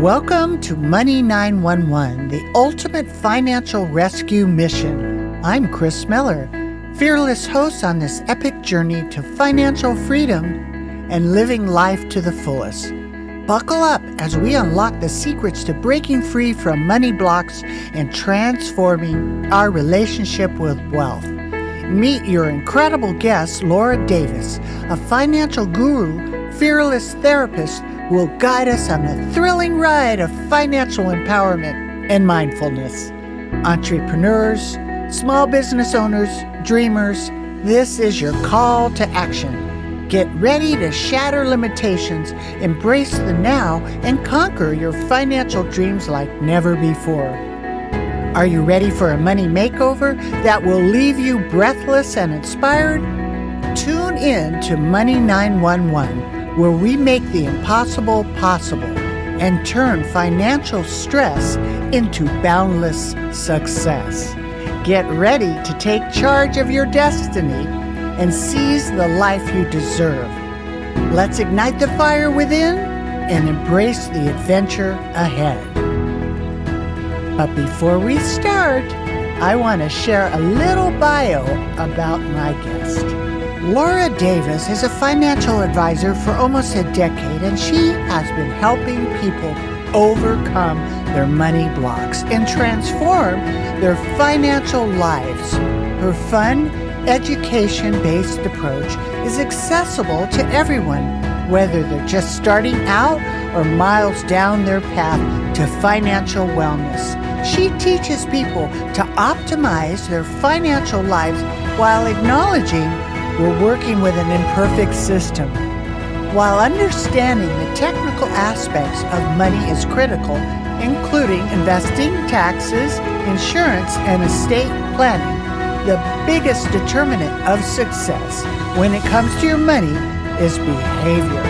Welcome to Money 911, the ultimate financial rescue mission. I'm Kris Miller, fearless host on this epic journey to financial freedom and living life to the fullest. Buckle up as we unlock the secrets to breaking free from money blocks and transforming our relationship with wealth. Meet your incredible guest, Laura Davis, a financial guru, fearless therapist will guide us on a thrilling ride of financial empowerment and mindfulness. Entrepreneurs, small business owners, dreamers, this is your call to action. Get ready to shatter limitations, embrace the now, and conquer your financial dreams like never before. Are you ready for a money makeover that will leave you breathless and inspired? Tune in to Money 911, where we make the impossible possible and turn financial stress into boundless success. Get ready to take charge of your destiny and seize the life you deserve. Let's ignite the fire within and embrace the adventure ahead. But before we start, I want to share a little bio about my guest. Laura Davis is a financial advisor for almost a decade, and she has been helping people overcome their money blocks and transform their financial lives. Her fun, education based approach is accessible to everyone, whether they're just starting out or miles down their path to financial wellness. She teaches people to optimize their financial lives while acknowledging we're working with an imperfect system. While understanding the technical aspects of money is critical, including investing, taxes, insurance, and estate planning, the biggest determinant of success when it comes to your money is behavior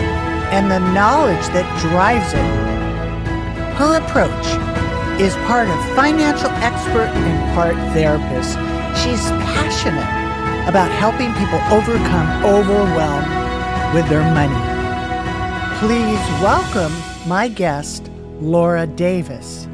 and the knowledge that drives it. Her approach is part of financial expert and part therapist. She's passionate about helping people overcome overwhelm with their money. Please welcome my guest, Laura Davis.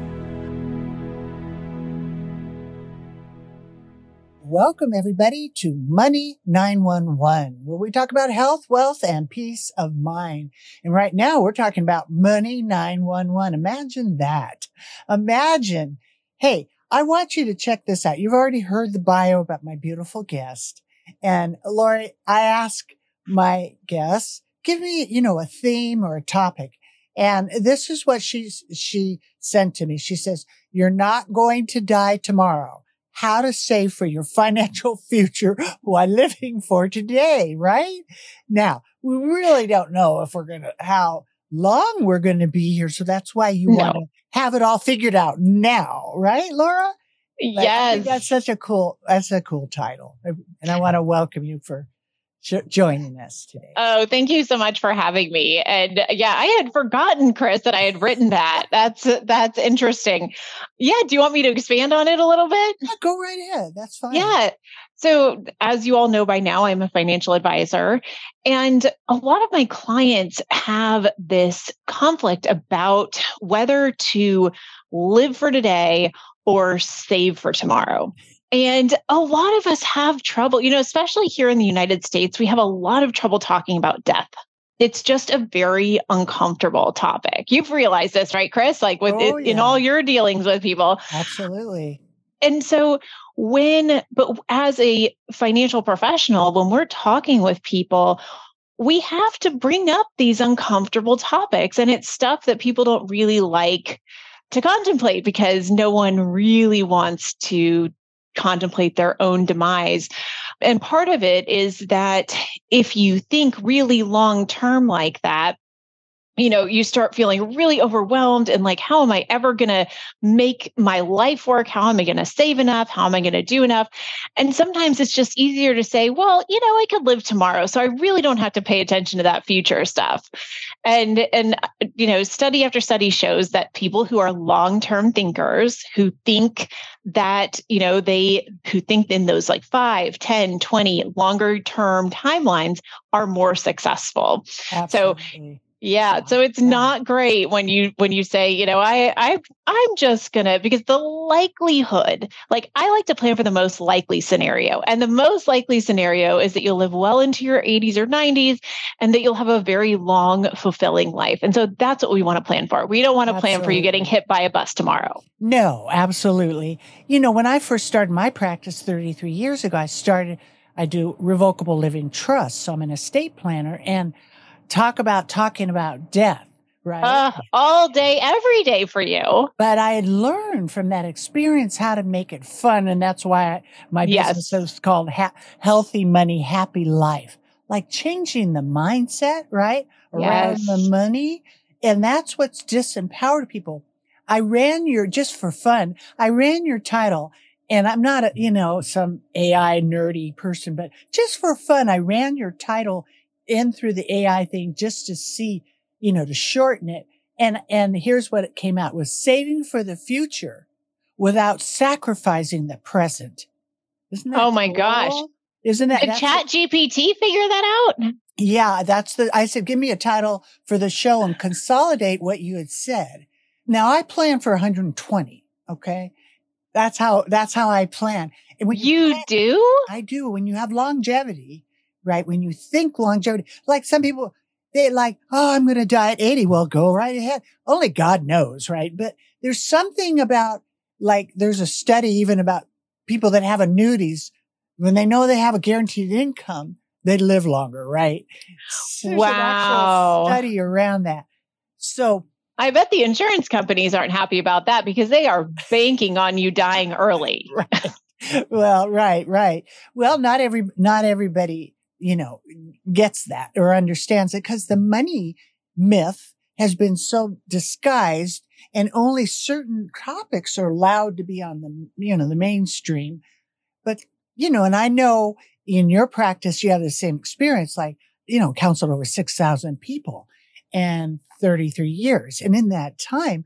Welcome, everybody, to Money 911, where we talk about health, wealth, and peace of mind. And right now, we're talking about Money 911. Imagine that. Imagine, hey, I want you to check this out. You've already heard the bio about my beautiful guest. And Lori, I ask my guests, give me, you know, a theme or a topic. And this is what she, she sent to me. She says, you're not going to die tomorrow how to save for your financial future while living for today, right? Now, we really don't know if we're going to, how long we're going to be here. So that's why you no. want to have it all figured out now, right, Laura? Like, yes. That's such a cool, that's a cool title. And I want to welcome you for joining us today. Oh, thank you so much for having me. And yeah, I had forgotten, Kris, that I had written that. That's that's interesting. Yeah, do you want me to expand on it a little bit? Yeah, go right ahead. That's fine. Yeah. So, as you all know by now, I'm a financial advisor, and a lot of my clients have this conflict about whether to live for today or save for tomorrow. And a lot of us have trouble, you know, especially here in the United States, we have a lot of trouble talking about death. It's just a very uncomfortable topic. You've realized this, right, Kris? Like with oh, it, yeah. in all your dealings with people. Absolutely. And so when but as a financial professional, when we're talking with people, we have to bring up these uncomfortable topics and it's stuff that people don't really like to contemplate because no one really wants to contemplate their own demise. And part of it is that if you think really long term like that, you know, you start feeling really overwhelmed and like, how am I ever going to make my life work? How am I going to save enough? How am I going to do enough? And sometimes it's just easier to say, well, you know, I could live tomorrow. So I really don't have to pay attention to that future stuff. And, and, uh, you know, study after study shows that people who are long term thinkers who think that, you know, they, who think in those like 5, 10, 20 longer term timelines are more successful. Absolutely. So, Yeah, so it's not great when you when you say, you know, I I I'm just going to because the likelihood, like I like to plan for the most likely scenario. And the most likely scenario is that you'll live well into your 80s or 90s and that you'll have a very long fulfilling life. And so that's what we want to plan for. We don't want to plan for you getting hit by a bus tomorrow. No, absolutely. You know, when I first started my practice 33 years ago, I started I do revocable living trusts. So I'm an estate planner and talk about talking about death, right? Uh, all day, every day for you. But I had learned from that experience how to make it fun. And that's why I, my yes. business is called ha- Healthy Money, Happy Life. Like changing the mindset, right? Around yes. the money. And that's what's disempowered people. I ran your, just for fun, I ran your title and I'm not a, you know, some AI nerdy person, but just for fun, I ran your title in through the AI thing just to see, you know, to shorten it. And, and here's what it came out was saving for the future without sacrificing the present. Isn't that Oh my cool? gosh. Isn't that Did Chat GPT figure that out? Yeah, that's the I said give me a title for the show and consolidate what you had said. Now I plan for 120, okay? That's how that's how I plan. And when you, you plan, do? I do. When you have longevity, right? When you think longevity, like some people, they like, oh, I'm going to die at 80. Well, go right ahead. Only God knows, right? But there's something about like, there's a study even about people that have annuities. When they know they have a guaranteed income, they live longer, right? There's wow. study around that. So I bet the insurance companies aren't happy about that because they are banking on you dying early. right. Well, right, right. Well, not every not everybody you know, gets that or understands it because the money myth has been so disguised and only certain topics are allowed to be on the, you know, the mainstream. But, you know, and I know in your practice, you have the same experience, like, you know, counseled over 6,000 people and 33 years. And in that time,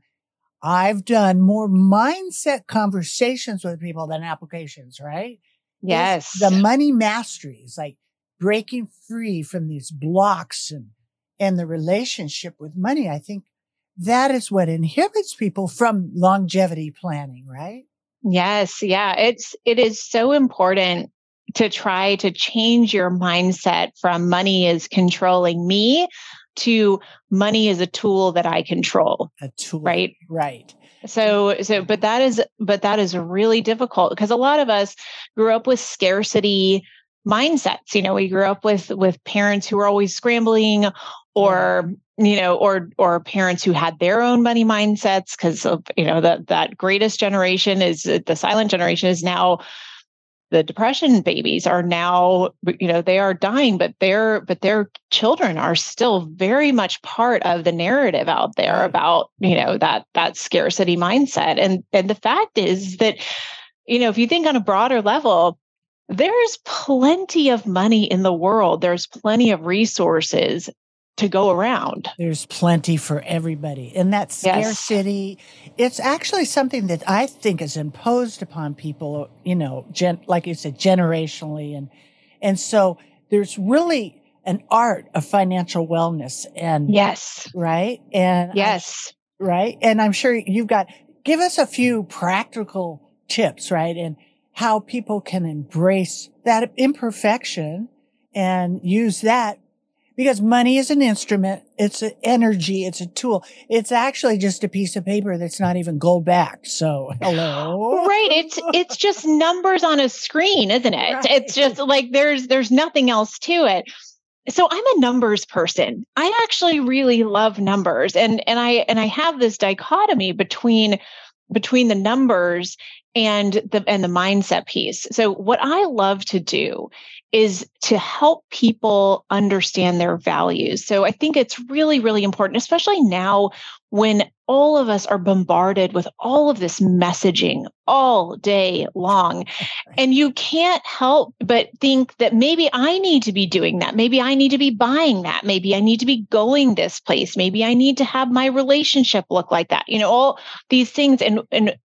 I've done more mindset conversations with people than applications, right? Yes. the money masteries, like breaking free from these blocks and, and the relationship with money, I think that is what inhibits people from longevity planning, right? Yes. Yeah. It's, it is so important to try to change your mindset from money is controlling me to money is a tool that I control. A tool. Right. Right. So, so, but that is, but that is really difficult because a lot of us grew up with scarcity mindsets you know we grew up with with parents who were always scrambling or you know or or parents who had their own money mindsets because of you know that that greatest generation is uh, the silent generation is now the depression babies are now you know they are dying but their but their children are still very much part of the narrative out there about you know that that scarcity mindset. And and the fact is that you know if you think on a broader level there's plenty of money in the world. There's plenty of resources to go around. There's plenty for everybody. And that scarcity, yes. it's actually something that I think is imposed upon people, you know, gen, like you said, generationally. And, and so there's really an art of financial wellness and yes, right. And yes, I'm, right. And I'm sure you've got, give us a few practical tips, right? And, how people can embrace that imperfection and use that because money is an instrument. It's an energy. It's a tool. It's actually just a piece of paper that's not even gold backed. So hello. Right. It's, it's just numbers on a screen, isn't it? Right. It's just like there's, there's nothing else to it. So I'm a numbers person. I actually really love numbers and, and I, and I have this dichotomy between between the numbers and the and the mindset piece. So what I love to do is to help people understand their values. So I think it's really really important especially now when all of us are bombarded with all of this messaging all day long. And you can't help but think that maybe I need to be doing that. Maybe I need to be buying that. Maybe I need to be going this place. Maybe I need to have my relationship look like that. You know all these things. And and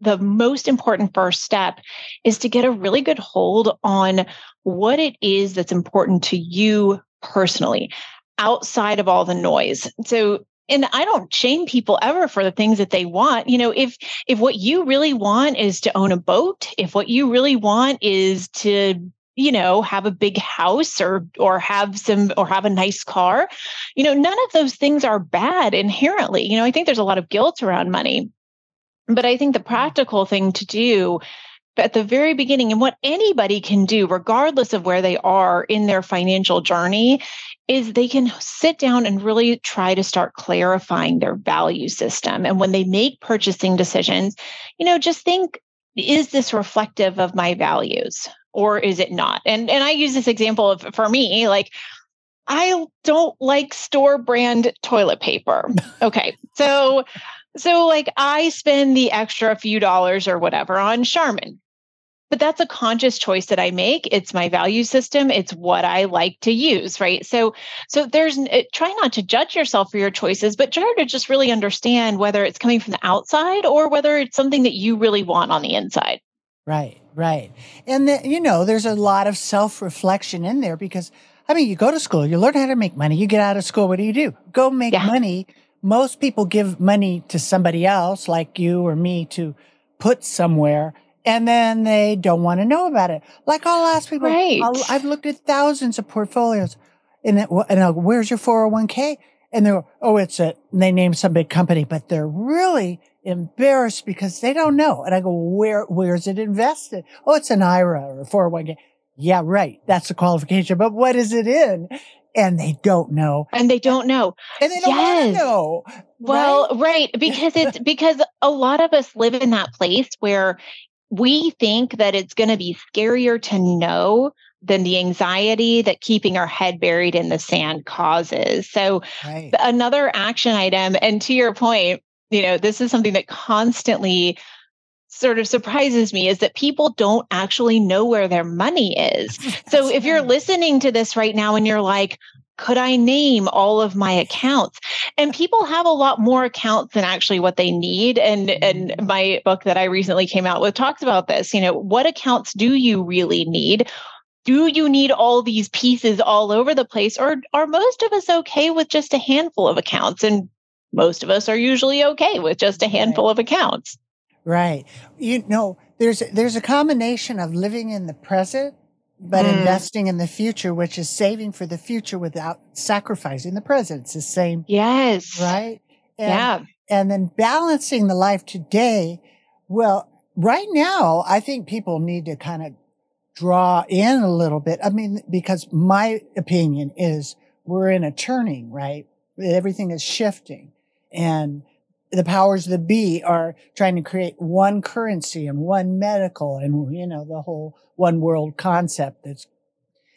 the most important first step is to get a really good hold on what it is that's important to you personally. outside of all the noise. So and I don't shame people ever for the things that they want. You know, if if what you really want is to own a boat, if what you really want is to you know have a big house or or have some or have a nice car you know none of those things are bad inherently you know i think there's a lot of guilt around money but i think the mm-hmm. practical thing to do at the very beginning and what anybody can do regardless of where they are in their financial journey is they can sit down and really try to start clarifying their value system and when they make purchasing decisions you know just think is this reflective of my values or is it not? And and I use this example of for me, like I don't like store brand toilet paper. Okay. So so like I spend the extra few dollars or whatever on Charmin. But that's a conscious choice that I make. It's my value system. It's what I like to use, right? So so there's try not to judge yourself for your choices, but try to just really understand whether it's coming from the outside or whether it's something that you really want on the inside. Right, right. And the, you know, there's a lot of self-reflection in there because I mean, you go to school, you learn how to make money, you get out of school, what do you do? Go make yeah. money. Most people give money to somebody else like you or me to put somewhere and then they don't want to know about it. Like I'll ask people, right. i have looked at thousands of portfolios and, it, and I'll, where's your 401k? And they're, oh, it's a, they name some big company, but they're really embarrassed because they don't know. And I go, where, where's it invested? Oh, it's an IRA or a 401k. Yeah, right. That's the qualification. But what is it in? And they don't know. And they don't know. And they don't yes. want to know. Well, right? right. Because it's because a lot of us live in that place where we think that it's going to be scarier to know than the anxiety that keeping our head buried in the sand causes. So, right. another action item, and to your point, you know, this is something that constantly sort of surprises me is that people don't actually know where their money is. so if you're listening to this right now and you're like, could I name all of my accounts? And people have a lot more accounts than actually what they need. And and mm-hmm. my book that I recently came out with talks about this. You know, what accounts do you really need? Do you need all these pieces all over the place? Or are most of us okay with just a handful of accounts? And most of us are usually okay with just a handful right. of accounts. Right. You know, there's there's a combination of living in the present but mm. investing in the future, which is saving for the future without sacrificing the present. It's the same. Yes. Right. And, yeah. And then balancing the life today. Well, right now, I think people need to kind of draw in a little bit. I mean, because my opinion is we're in a turning, right? Everything is shifting and the powers that be are trying to create one currency and one medical and, you know, the whole one world concept that's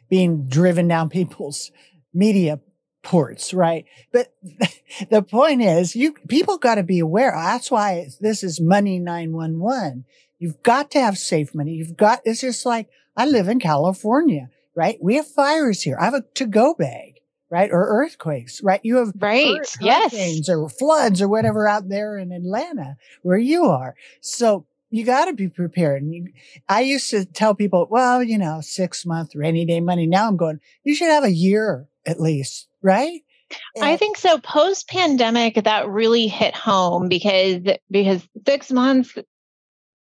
being driven down people's media ports, right? But the point is you, people got to be aware. That's why this is money 911. You've got to have safe money. You've got, it's just like I live in California, right? We have fires here. I have a to go bag right? Or earthquakes, right? You have right, yes, or floods or whatever out there in Atlanta where you are. So you got to be prepared. And you, I used to tell people, well, you know, six month rainy day money. Now I'm going, you should have a year at least, right? I think so. Post pandemic, that really hit home because because six months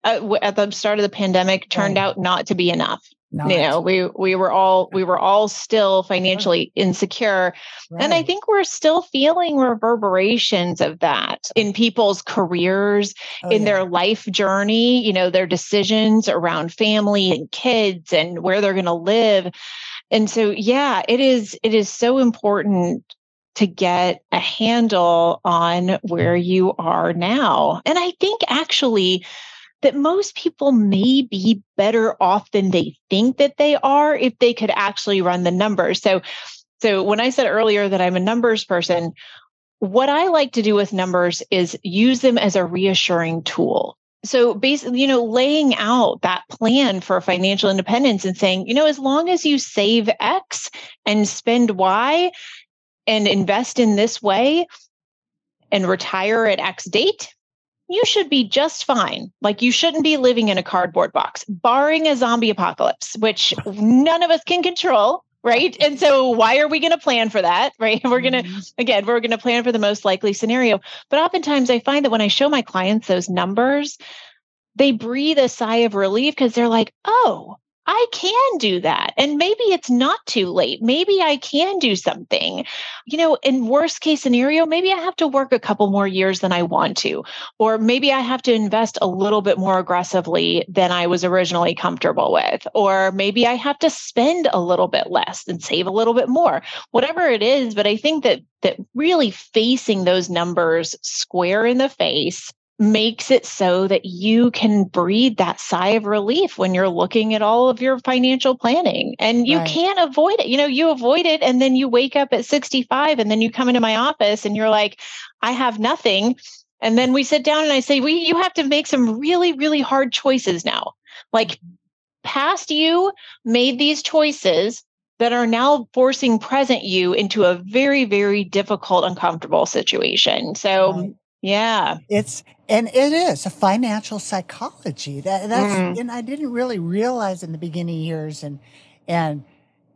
uh, at the start of the pandemic turned right. out not to be enough. Not. You know, we we were all we were all still financially insecure. Right. And I think we're still feeling reverberations of that in people's careers, oh, in yeah. their life journey, you know, their decisions around family and kids and where they're going to live. And so yeah, it is it is so important to get a handle on where you are now. And I think actually that most people may be better off than they think that they are if they could actually run the numbers. So, so when I said earlier that I'm a numbers person, what I like to do with numbers is use them as a reassuring tool. So basically, you know, laying out that plan for financial independence and saying, you know, as long as you save X and spend Y and invest in this way and retire at X date, you should be just fine. Like you shouldn't be living in a cardboard box, barring a zombie apocalypse, which none of us can control. right? And so why are we going to plan for that, right? We're going to mm-hmm. again, we're going to plan for the most likely scenario. But oftentimes I find that when I show my clients those numbers, they breathe a sigh of relief because they're like, "Oh, I can do that. And maybe it's not too late. Maybe I can do something. You know, in worst case scenario, maybe I have to work a couple more years than I want to, or maybe I have to invest a little bit more aggressively than I was originally comfortable with, or maybe I have to spend a little bit less and save a little bit more, whatever it is. But I think that that really facing those numbers square in the face makes it so that you can breathe that sigh of relief when you're looking at all of your financial planning and you right. can't avoid it. You know, you avoid it and then you wake up at 65 and then you come into my office and you're like, I have nothing. And then we sit down and I say, we, you have to make some really, really hard choices now. Like past you made these choices that are now forcing present you into a very, very difficult, uncomfortable situation. So right. Yeah. It's and it is a financial psychology. That that's mm. and I didn't really realize in the beginning years and and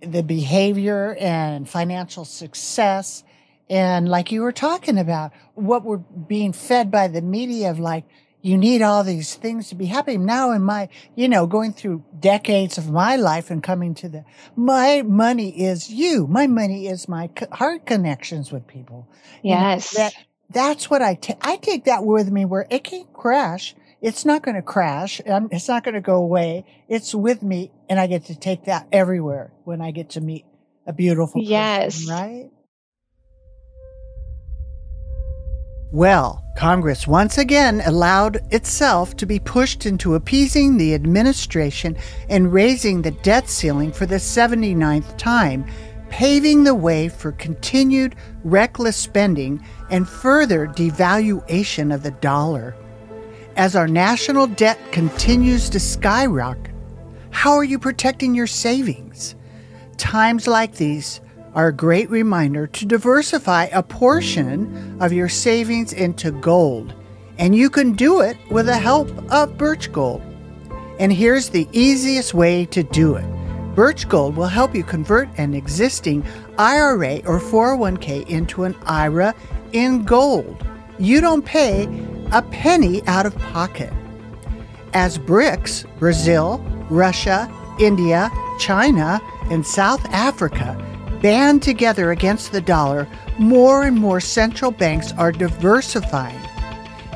the behavior and financial success and like you were talking about what we're being fed by the media of like you need all these things to be happy now in my you know going through decades of my life and coming to the my money is you my money is my heart connections with people yes you know, that that's what I take. I take that with me where it can crash. It's not going to crash. Um, it's not going to go away. It's with me, and I get to take that everywhere when I get to meet a beautiful person, yes. right? Well, Congress once again allowed itself to be pushed into appeasing the administration and raising the debt ceiling for the 79th time paving the way for continued reckless spending and further devaluation of the dollar. As our national debt continues to skyrocket, how are you protecting your savings? Times like these are a great reminder to diversify a portion of your savings into gold, and you can do it with the help of Birch Gold. And here's the easiest way to do it Birch Gold will help you convert an existing IRA or 401k into an IRA in gold. You don't pay a penny out of pocket. As BRICS, Brazil, Russia, India, China, and South Africa band together against the dollar, more and more central banks are diversifying.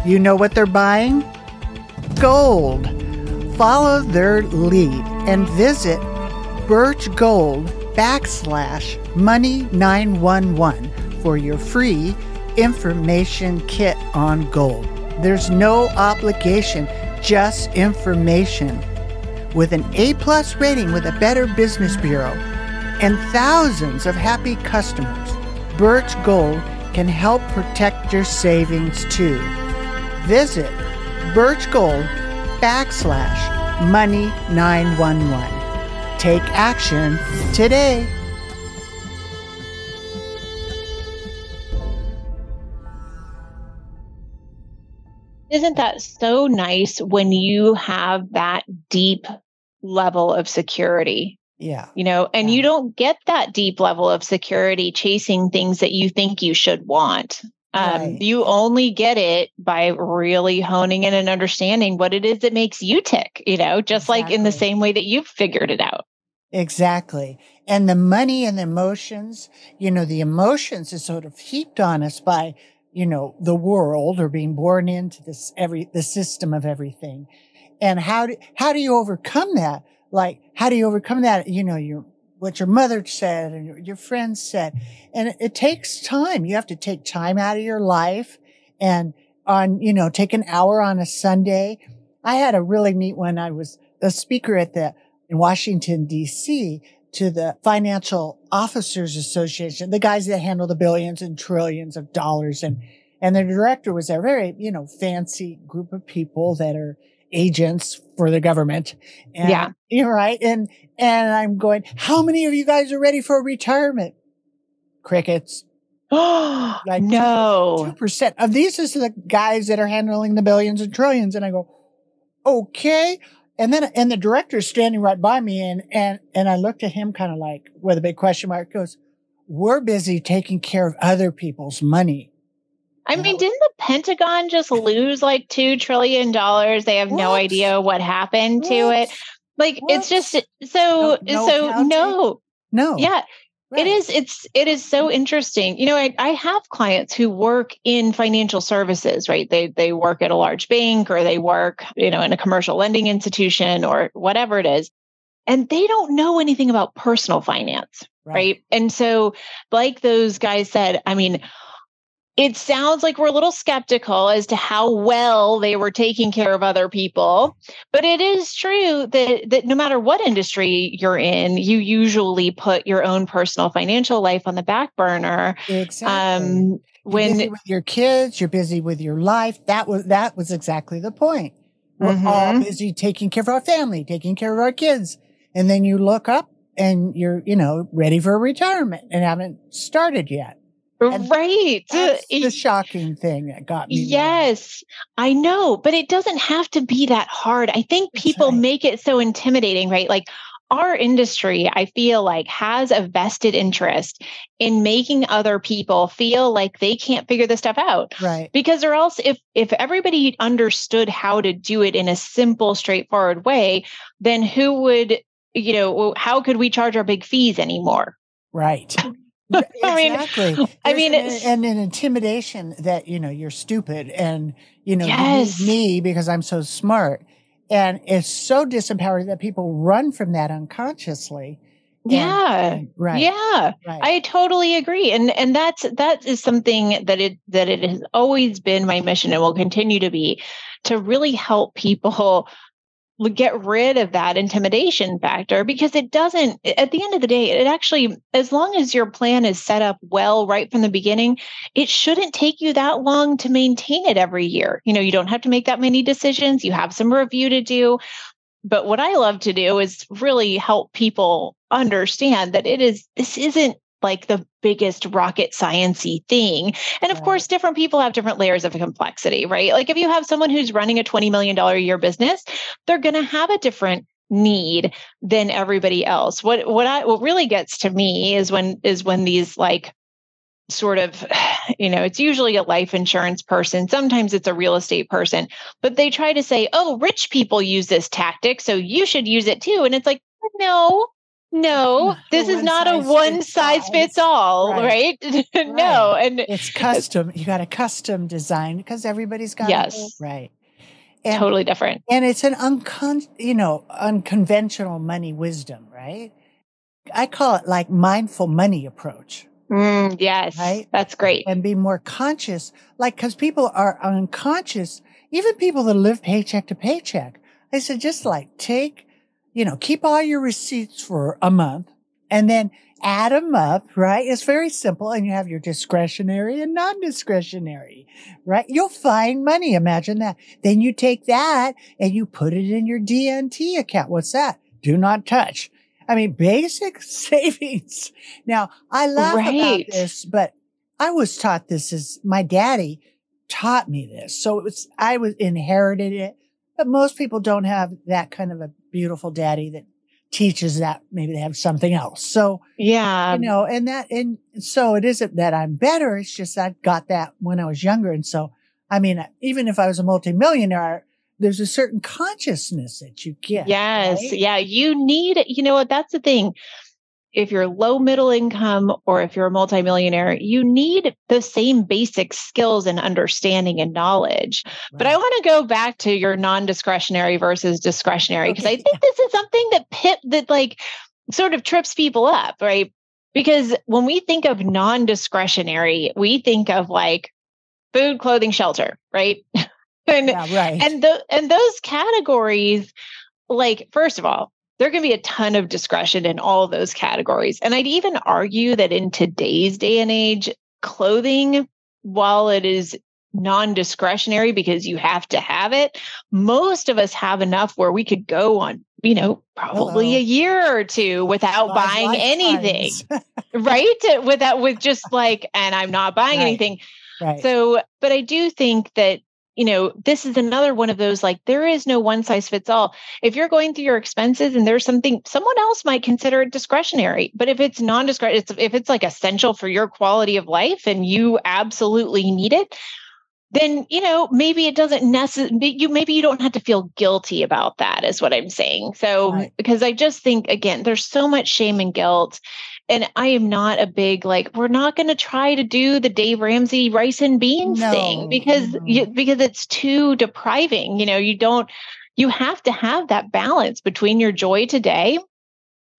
You know what they're buying? Gold. Follow their lead and visit Birch Gold backslash money 911 for your free information kit on gold. There's no obligation, just information. With an A plus rating with a Better Business Bureau and thousands of happy customers, Birch Gold can help protect your savings too. Visit Birch Gold backslash money 911. Take action today. Isn't that so nice when you have that deep level of security? Yeah. You know, and yeah. you don't get that deep level of security chasing things that you think you should want. Um, right. You only get it by really honing in and understanding what it is that makes you tick, you know, just exactly. like in the same way that you've figured it out. Exactly. And the money and the emotions, you know, the emotions is sort of heaped on us by, you know, the world or being born into this every, the system of everything. And how do, how do you overcome that? Like, how do you overcome that? You know, your, what your mother said and your, friends said. And it, it takes time. You have to take time out of your life and on, you know, take an hour on a Sunday. I had a really neat one. I was a speaker at the in Washington, D.C. to the Financial Officers Association, the guys that handle the billions and trillions of dollars. And, and the director was a very, you know, fancy group of people that are agents for the government. And, yeah. You're right. And, and I'm going, how many of you guys are ready for retirement? Crickets. Oh, like no. 2% of these is the guys that are handling the billions and trillions. And I go, okay. And then, and the director's standing right by me and, and, and I looked at him kind of like with a big question mark goes, we're busy taking care of other people's money. I mean, didn't the Pentagon just lose like $2 trillion? They have no idea what happened to it. Like, it's just so, no, no so counting. no. No. Yeah. Right. It is it's it is so interesting. You know, I, I have clients who work in financial services, right? They they work at a large bank or they work, you know, in a commercial lending institution or whatever it is. And they don't know anything about personal finance, right? right? And so like those guys said, I mean, it sounds like we're a little skeptical as to how well they were taking care of other people but it is true that that no matter what industry you're in you usually put your own personal financial life on the back burner. Exactly. Um, when with your kids you're busy with your life. That was that was exactly the point. We're mm-hmm. all busy taking care of our family taking care of our kids. And then you look up and you're you know ready for retirement and haven't started yet and right. That's the shocking thing that got me. Yes, I know, but it doesn't have to be that hard. I think people right. make it so intimidating, right? Like our industry, I feel like, has a vested interest in making other people feel like they can't figure this stuff out. Right. Because or else if if everybody understood how to do it in a simple, straightforward way, then who would, you know, how could we charge our big fees anymore? Right. exactly. I mean, I mean, and an intimidation that you know you're stupid, and you know yes. you me because I'm so smart, and it's so disempowering that people run from that unconsciously. Yeah. And, right. Yeah. Right. I totally agree. And and that's that is something that it that it has always been my mission and will continue to be to really help people get rid of that intimidation factor because it doesn't at the end of the day it actually as long as your plan is set up well right from the beginning it shouldn't take you that long to maintain it every year. You know you don't have to make that many decisions. You have some review to do. But what i love to do is really help people understand that it is this isn't like the biggest rocket sciency thing. And of right. course, different people have different layers of complexity, right? Like if you have someone who's running a $20 million a year business, they're going to have a different need than everybody else. What what I what really gets to me is when is when these like sort of you know it's usually a life insurance person sometimes it's a real estate person but they try to say oh rich people use this tactic so you should use it too and it's like no no, this is not a one size fits all, right? right? no, and it's custom. You got a custom design because everybody's got yes, right. And, totally different. And it's an uncon, you know, unconventional money wisdom, right? I call it like mindful money approach. Mm, yes, right. That's great. And be more conscious, like because people are unconscious. Even people that live paycheck to paycheck. I said, just like take you know, keep all your receipts for a month and then add them up, right? It's very simple. And you have your discretionary and non-discretionary, right? You'll find money. Imagine that. Then you take that and you put it in your DNT account. What's that? Do not touch. I mean, basic savings. Now I laugh right. about this, but I was taught this as my daddy taught me this. So it was, I was inherited it, but most people don't have that kind of a beautiful daddy that teaches that maybe they have something else. So yeah, you know, and that, and so it isn't that I'm better. It's just I got that when I was younger. And so, I mean, even if I was a multimillionaire, there's a certain consciousness that you get. Yes. Right? Yeah. You need, you know what? That's the thing if you're low middle income or if you're a multimillionaire, you need the same basic skills and understanding and knowledge. Right. But I want to go back to your non-discretionary versus discretionary because okay. I think this is something that pit that like sort of trips people up, right? Because when we think of non-discretionary, we think of like food, clothing, shelter, right? and yeah, right. and the and those categories like first of all there can be a ton of discretion in all those categories. And I'd even argue that in today's day and age, clothing, while it is non discretionary because you have to have it, most of us have enough where we could go on, you know, probably Hello. a year or two without buying anything, right? Without, with just like, and I'm not buying right. anything. Right. So, but I do think that you know, this is another one of those like there is no one size fits all. If you're going through your expenses and there's something someone else might consider it discretionary, but if it's non-discretionary, if it's like essential for your quality of life and you absolutely need it, then you know maybe it doesn't necessarily you maybe you don't have to feel guilty about that is what i'm saying so right. because i just think again there's so much shame and guilt and I am not a big like we're not going to try to do the Dave Ramsey rice and beans no, thing because no. you, because it's too depriving. You know, you don't you have to have that balance between your joy today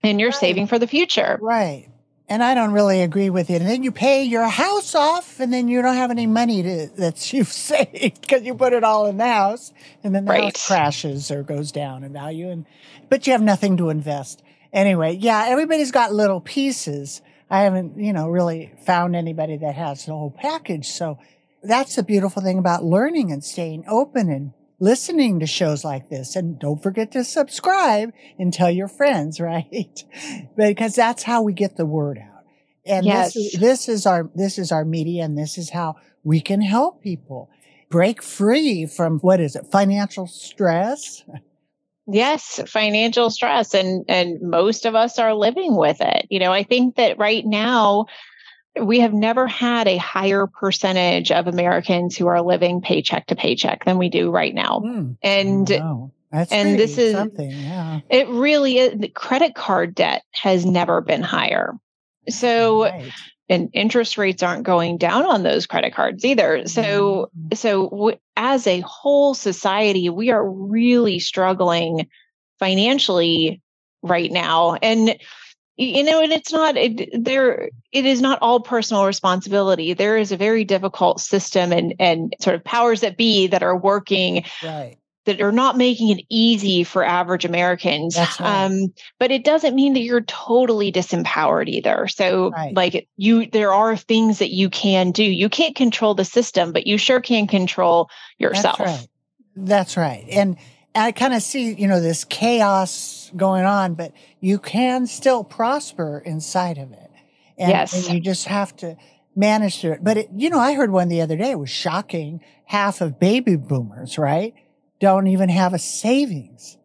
and your right. saving for the future. Right. And I don't really agree with it. And then you pay your house off, and then you don't have any money to that you've saved because you put it all in the house, and then the right. house crashes or goes down in value, and but you have nothing to invest anyway, yeah, everybody's got little pieces. I haven't, you know, really found anybody that has the whole package. So that's the beautiful thing about learning and staying open and listening to shows like this. And don't forget to subscribe and tell your friends, right? because that's how we get the word out. And yes. this, is, this is our, this is our media and this is how we can help people break free from what is it? Financial stress. Yes, financial stress and and most of us are living with it. You know, I think that right now we have never had a higher percentage of Americans who are living paycheck to paycheck than we do right now. Mm, and That's and this is something, yeah. It really is The credit card debt has never been higher. So right and interest rates aren't going down on those credit cards either. So mm-hmm. so w- as a whole society we are really struggling financially right now. And you know and it's not it, there it is not all personal responsibility. There is a very difficult system and and sort of powers that be that are working right that are not making it easy for average Americans. Right. Um, but it doesn't mean that you're totally disempowered either. So, right. like you, there are things that you can do. You can't control the system, but you sure can control yourself. That's right. That's right. And I kind of see, you know, this chaos going on, but you can still prosper inside of it. And, yes. and you just have to manage through it. But it, you know, I heard one the other day. It was shocking. Half of baby boomers, right? Don't even have a savings,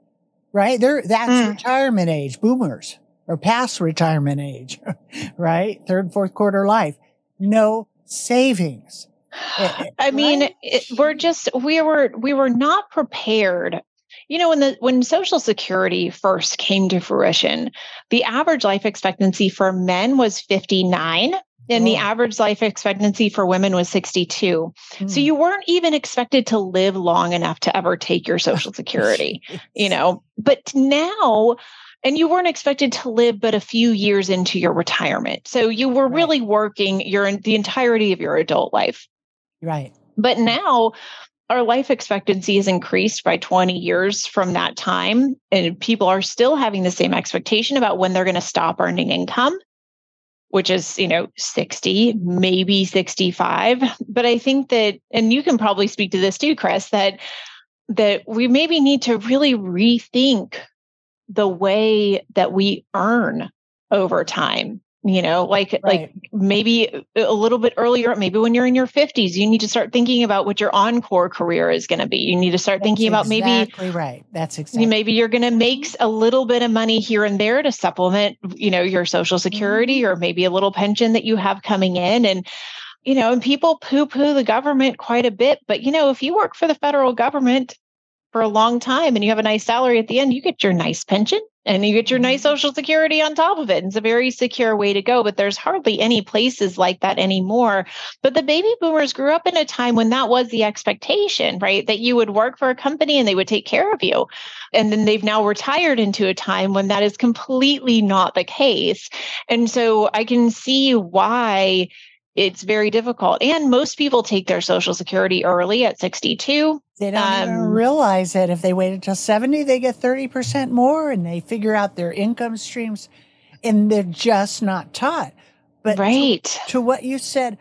right? They're, that's mm. retirement age, boomers or past retirement age, right? Third, fourth quarter life. No savings. Eh, eh, I mean, it, we're just, we were, we were not prepared you know when the when social security first came to fruition the average life expectancy for men was 59 and oh. the average life expectancy for women was 62. Mm. So hmm. you weren't even expected to live long enough to ever take your social security, you know. But now and you weren't expected to live but a few years into your retirement. So you were right. really working your the entirety of your adult life. Right. But now our life expectancy has increased by 20 years from that time and people are still having the same expectation about when they're going to stop earning income which is, you know, 60, maybe 65. But I think that, and you can probably speak to this too, Kris, that that we maybe need to really rethink the way that we earn over time you know like right. like maybe a little bit earlier maybe when you're in your 50s you need to start thinking about what your encore career is going to be. You need to start that's thinking about maybe exactly right. That's exactly maybe you're going to make a little bit of money here and there to supplement you know your social security mm-hmm. or maybe a little pension that you have coming in. And you know and people poo poo the government quite a bit. But you know if you work for the federal government for a long time and you have a nice salary at the end you get your nice pension and you get your nice mm-hmm. social security on top of it. It's a very secure way to go, but there's hardly any places like that anymore. But the baby boomers grew up in a time when that was the expectation, right? That you would work for a company and they would take care of you. And then they've now retired into a time when that is completely not the case. And so I can see why it's very difficult. And most people take their social security early at 62. They don't um, even realize that if they wait until 70, they get 30% more and they figure out their income streams and they're just not taught. But right. to, to what you said,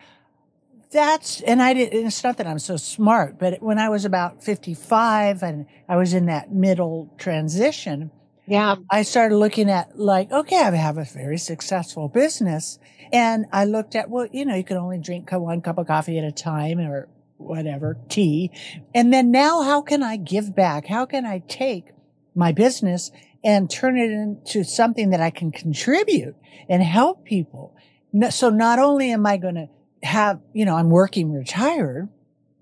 that's, and I didn't, it's not that I'm so smart, but when I was about 55 and I was in that middle transition, yeah. I started looking at like, okay, I have a very successful business. And I looked at, well, you know, you can only drink one cup of coffee at a time or whatever, tea. And then now how can I give back? How can I take my business and turn it into something that I can contribute and help people? So not only am I going to have, you know, I'm working retired,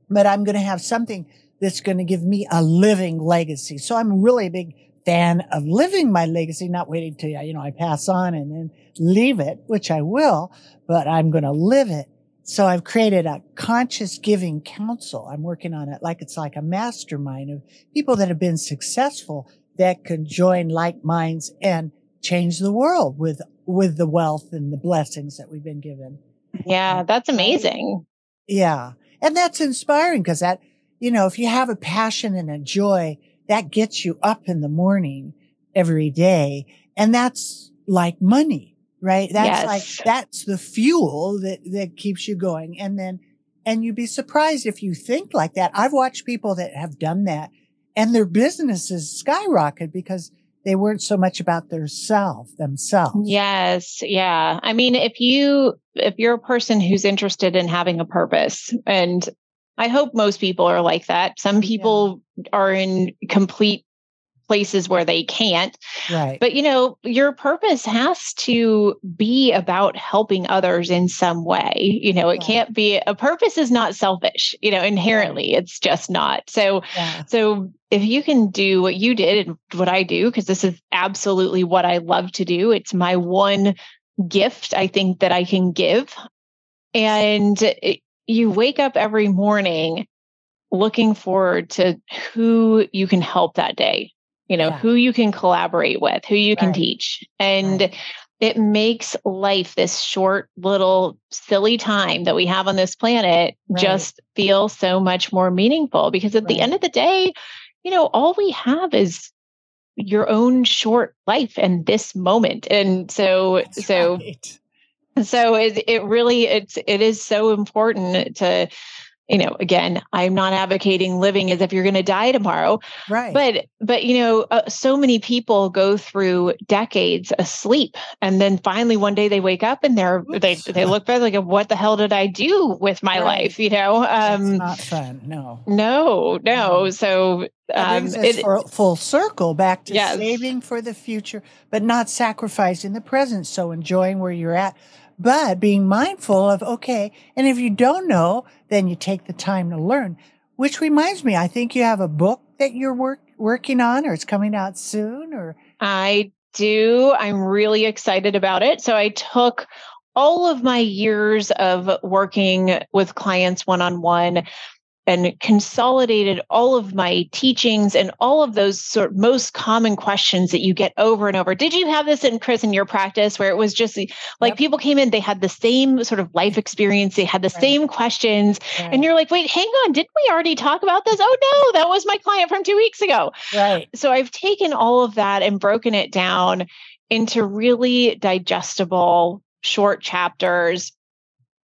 but I'm going to have something that's going to give me a living legacy. So I'm really a big fan of living my legacy, not waiting till, you know, I pass on and then leave it, which I will, but I'm going to live it. So I've created a conscious giving council. I'm working on it like it's like a mastermind of people that have been successful that can join like minds and change the world with, with the wealth and the blessings that we've been given. Yeah, that's amazing. Yeah. And that's inspiring because that, you know, if you have a passion and a joy, that gets you up in the morning every day. And that's like money, right? That's yes. like, that's the fuel that, that keeps you going. And then, and you'd be surprised if you think like that. I've watched people that have done that and their businesses skyrocket because they weren't so much about their self themselves. Yes. Yeah. I mean, if you, if you're a person who's interested in having a purpose and I hope most people are like that. Some people yeah. are in complete places where they can't. Right. But you know, your purpose has to be about helping others in some way. You know, it right. can't be a purpose is not selfish, you know, inherently. It's just not. So yeah. so if you can do what you did and what I do because this is absolutely what I love to do. It's my one gift I think that I can give. And it, you wake up every morning looking forward to who you can help that day you know, yeah. who you can collaborate with, who you can teach. And right. it makes life, this short little silly time that we have on this planet, right. just feel so much more meaningful. Because at the end of the day, you know, all we have is your own short life and this moment. And so, That's so, so it, it really, it's, it is so important to, you know again i'm not advocating living as if you're going to die tomorrow right but but you know uh, so many people go through decades asleep and then finally one day they wake up and they're Oops. they they look back like what the hell did i do with my right. life you know um That's not fun no no no so um, it, full circle back to yes. saving for the future, but not sacrificing the present. So enjoying where you're at, but being mindful of, okay, and if you don't know, then you take the time to learn. Which reminds me, I think you have a book that you're work, working on or it's coming out soon or I do. I'm really excited about it. So I took all of my years of working with clients one on one and consolidated all of my teachings and all of those sort of most common questions that you get over and over. Did you have this in Kris in your practice where it was just like yep. people came in, they had the same sort of life experience, they had the right. same questions, right. and you're like, wait, hang on, didn't we already talk about this? Oh no, that was my client from two weeks ago. Right. So I've taken all of that and broken it down into really digestible short chapters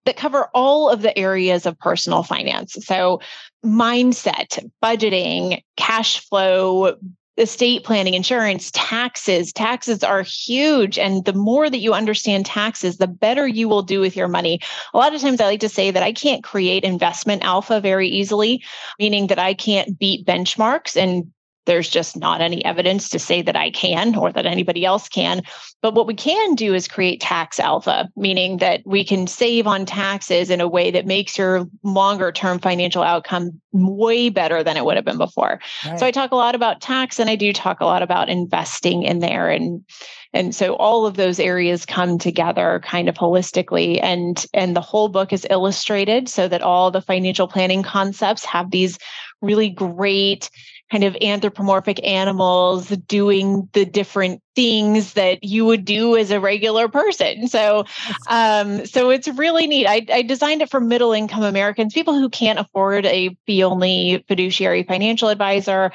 that cover all of the areas of personal finance. So, mindset, budgeting, cash flow, estate planning, insurance, taxes. Taxes are huge. And the more that you understand taxes, the better you will do with your money. A lot of times I like to say that I can't create investment alpha very easily, meaning that I can't beat benchmarks and there's just not any evidence to say that I can or that anybody else can. But what we can do is create tax alpha, meaning that we can save on taxes in a way that makes your longer term financial outcome way better than it would have been before. Right. So I talk a lot about tax and I do talk a lot about investing in there and and so all of those areas come together kind of holistically and and the whole book is illustrated so that all the financial planning concepts have these really great kind of anthropomorphic animals doing the different things that you would do as a regular person. So, um, so it's really neat. I, I designed it for middle income Americans, people who can't afford a fee only fiduciary financial advisor,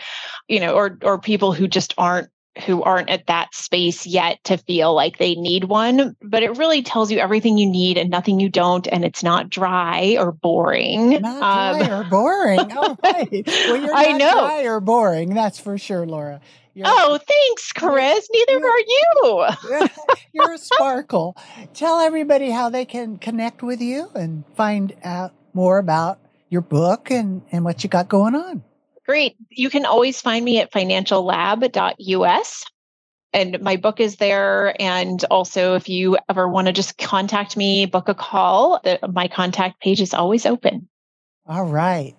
you know, or or people who just aren't who aren't at that space yet to feel like they need one, but it really tells you everything you need and nothing you don't, and it's not dry or boring. Not dry um, or boring. Oh, right. Well, you're I know. dry or boring. That's for sure, Laura. You're, oh, thanks, Kris. Neither are you. you're a sparkle. Tell everybody how they can connect with you and find out more about your book and, and what you got going on. Great. You can always find me at financiallab.us. And my book is there. And also, if you ever want to just contact me, book a call, the, my contact page is always open. All right.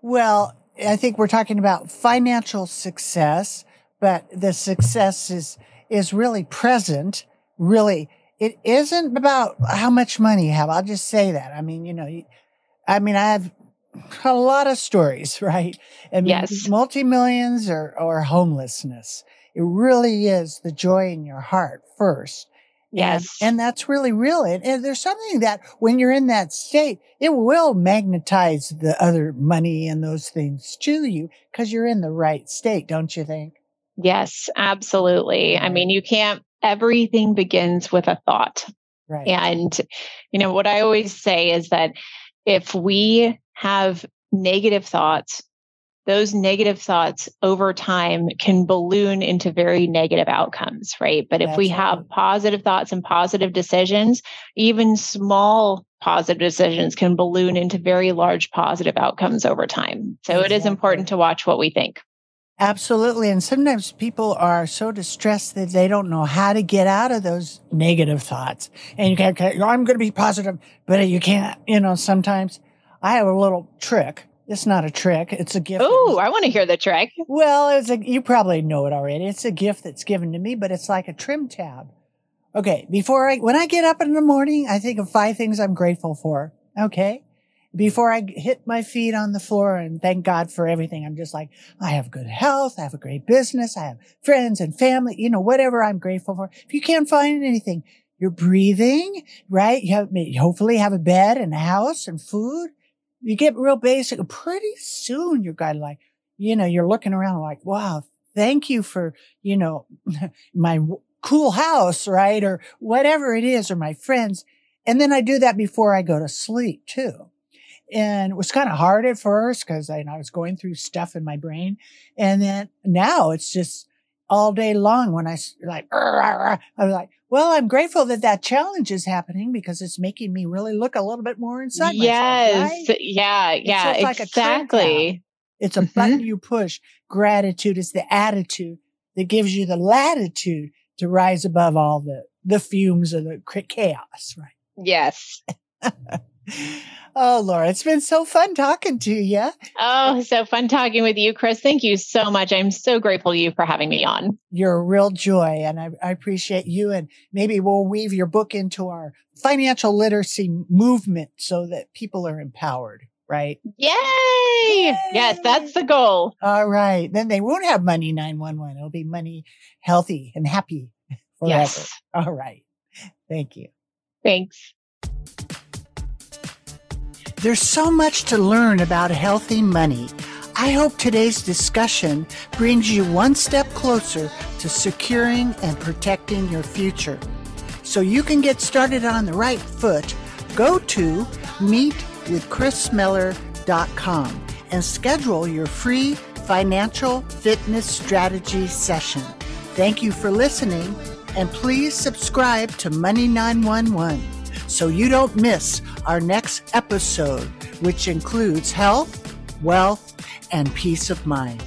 Well, I think we're talking about financial success, but the success is is really present. Really, it isn't about how much money you have. I'll just say that. I mean, you know, I mean, I have a lot of stories, right? Mean, yes. multi millions or or homelessness. It really is the joy in your heart first. Yes. And, and that's really real. And, and, there's something that when you're in that state, it will magnetize the other money and those things to you because you're in the right state, don't you think? Yes, absolutely. I mean, you can't, everything begins with a thought. Right. And, you know, what I always say is that if we have negative thoughts, those negative thoughts over time can balloon into very negative outcomes, right? But if That's we have right. positive thoughts and positive decisions, even small positive decisions can balloon into very large positive outcomes over time. So exactly. it is important to watch what we think. Absolutely. And sometimes people are so distressed that they don't know how to get out of those negative thoughts. And you can't, I'm going to be positive, but you can't, you know, sometimes I have a little trick it's not a trick. It's a gift. Oh, I want to hear the trick. Well, it's a, you probably know it already. It's a gift that's given to me, but it's like a trim tab. Okay. Before I, when I get up in the morning, I think of five things I'm grateful for. Okay. Before I hit my feet on the floor and thank God for everything, I'm just like, I have good health. I have a great business. I have friends and family, you know, whatever I'm grateful for. If you can't find anything, you're breathing, right? You have, hopefully have a bed and a house and food you get real basic. Pretty soon you're kind of like, you know, you're looking around like, wow, thank you for, you know, my cool house, right? Or whatever it is, or my friends. And then I do that before I go to sleep too. And it was kind of hard at first because I, I was going through stuff in my brain. And then now it's just all day long when I like, I was like, well, I'm grateful that that challenge is happening because it's making me really look a little bit more inside yes. myself. Right? Yeah. Yeah. Like exactly. It's a mm-hmm. button you push. Gratitude is the attitude that gives you the latitude to rise above all the, the fumes of the chaos, right? Yes. Oh, Laura, it's been so fun talking to you. Oh, so fun talking with you, Kris. Thank you so much. I'm so grateful to you for having me on. You're a real joy, and I, I appreciate you. And maybe we'll weave your book into our financial literacy movement so that people are empowered, right? Yay! Yay! Yes, that's the goal. All right. Then they won't have money 911. It'll be money healthy and happy forever. Yes. All right. Thank you. Thanks. There's so much to learn about healthy money. I hope today's discussion brings you one step closer to securing and protecting your future. So you can get started on the right foot, go to meetwithkrismiller.com and schedule your free financial fitness strategy session. Thank you for listening and please subscribe to Money 911 so you don't miss our next episode, which includes health, wealth, and peace of mind.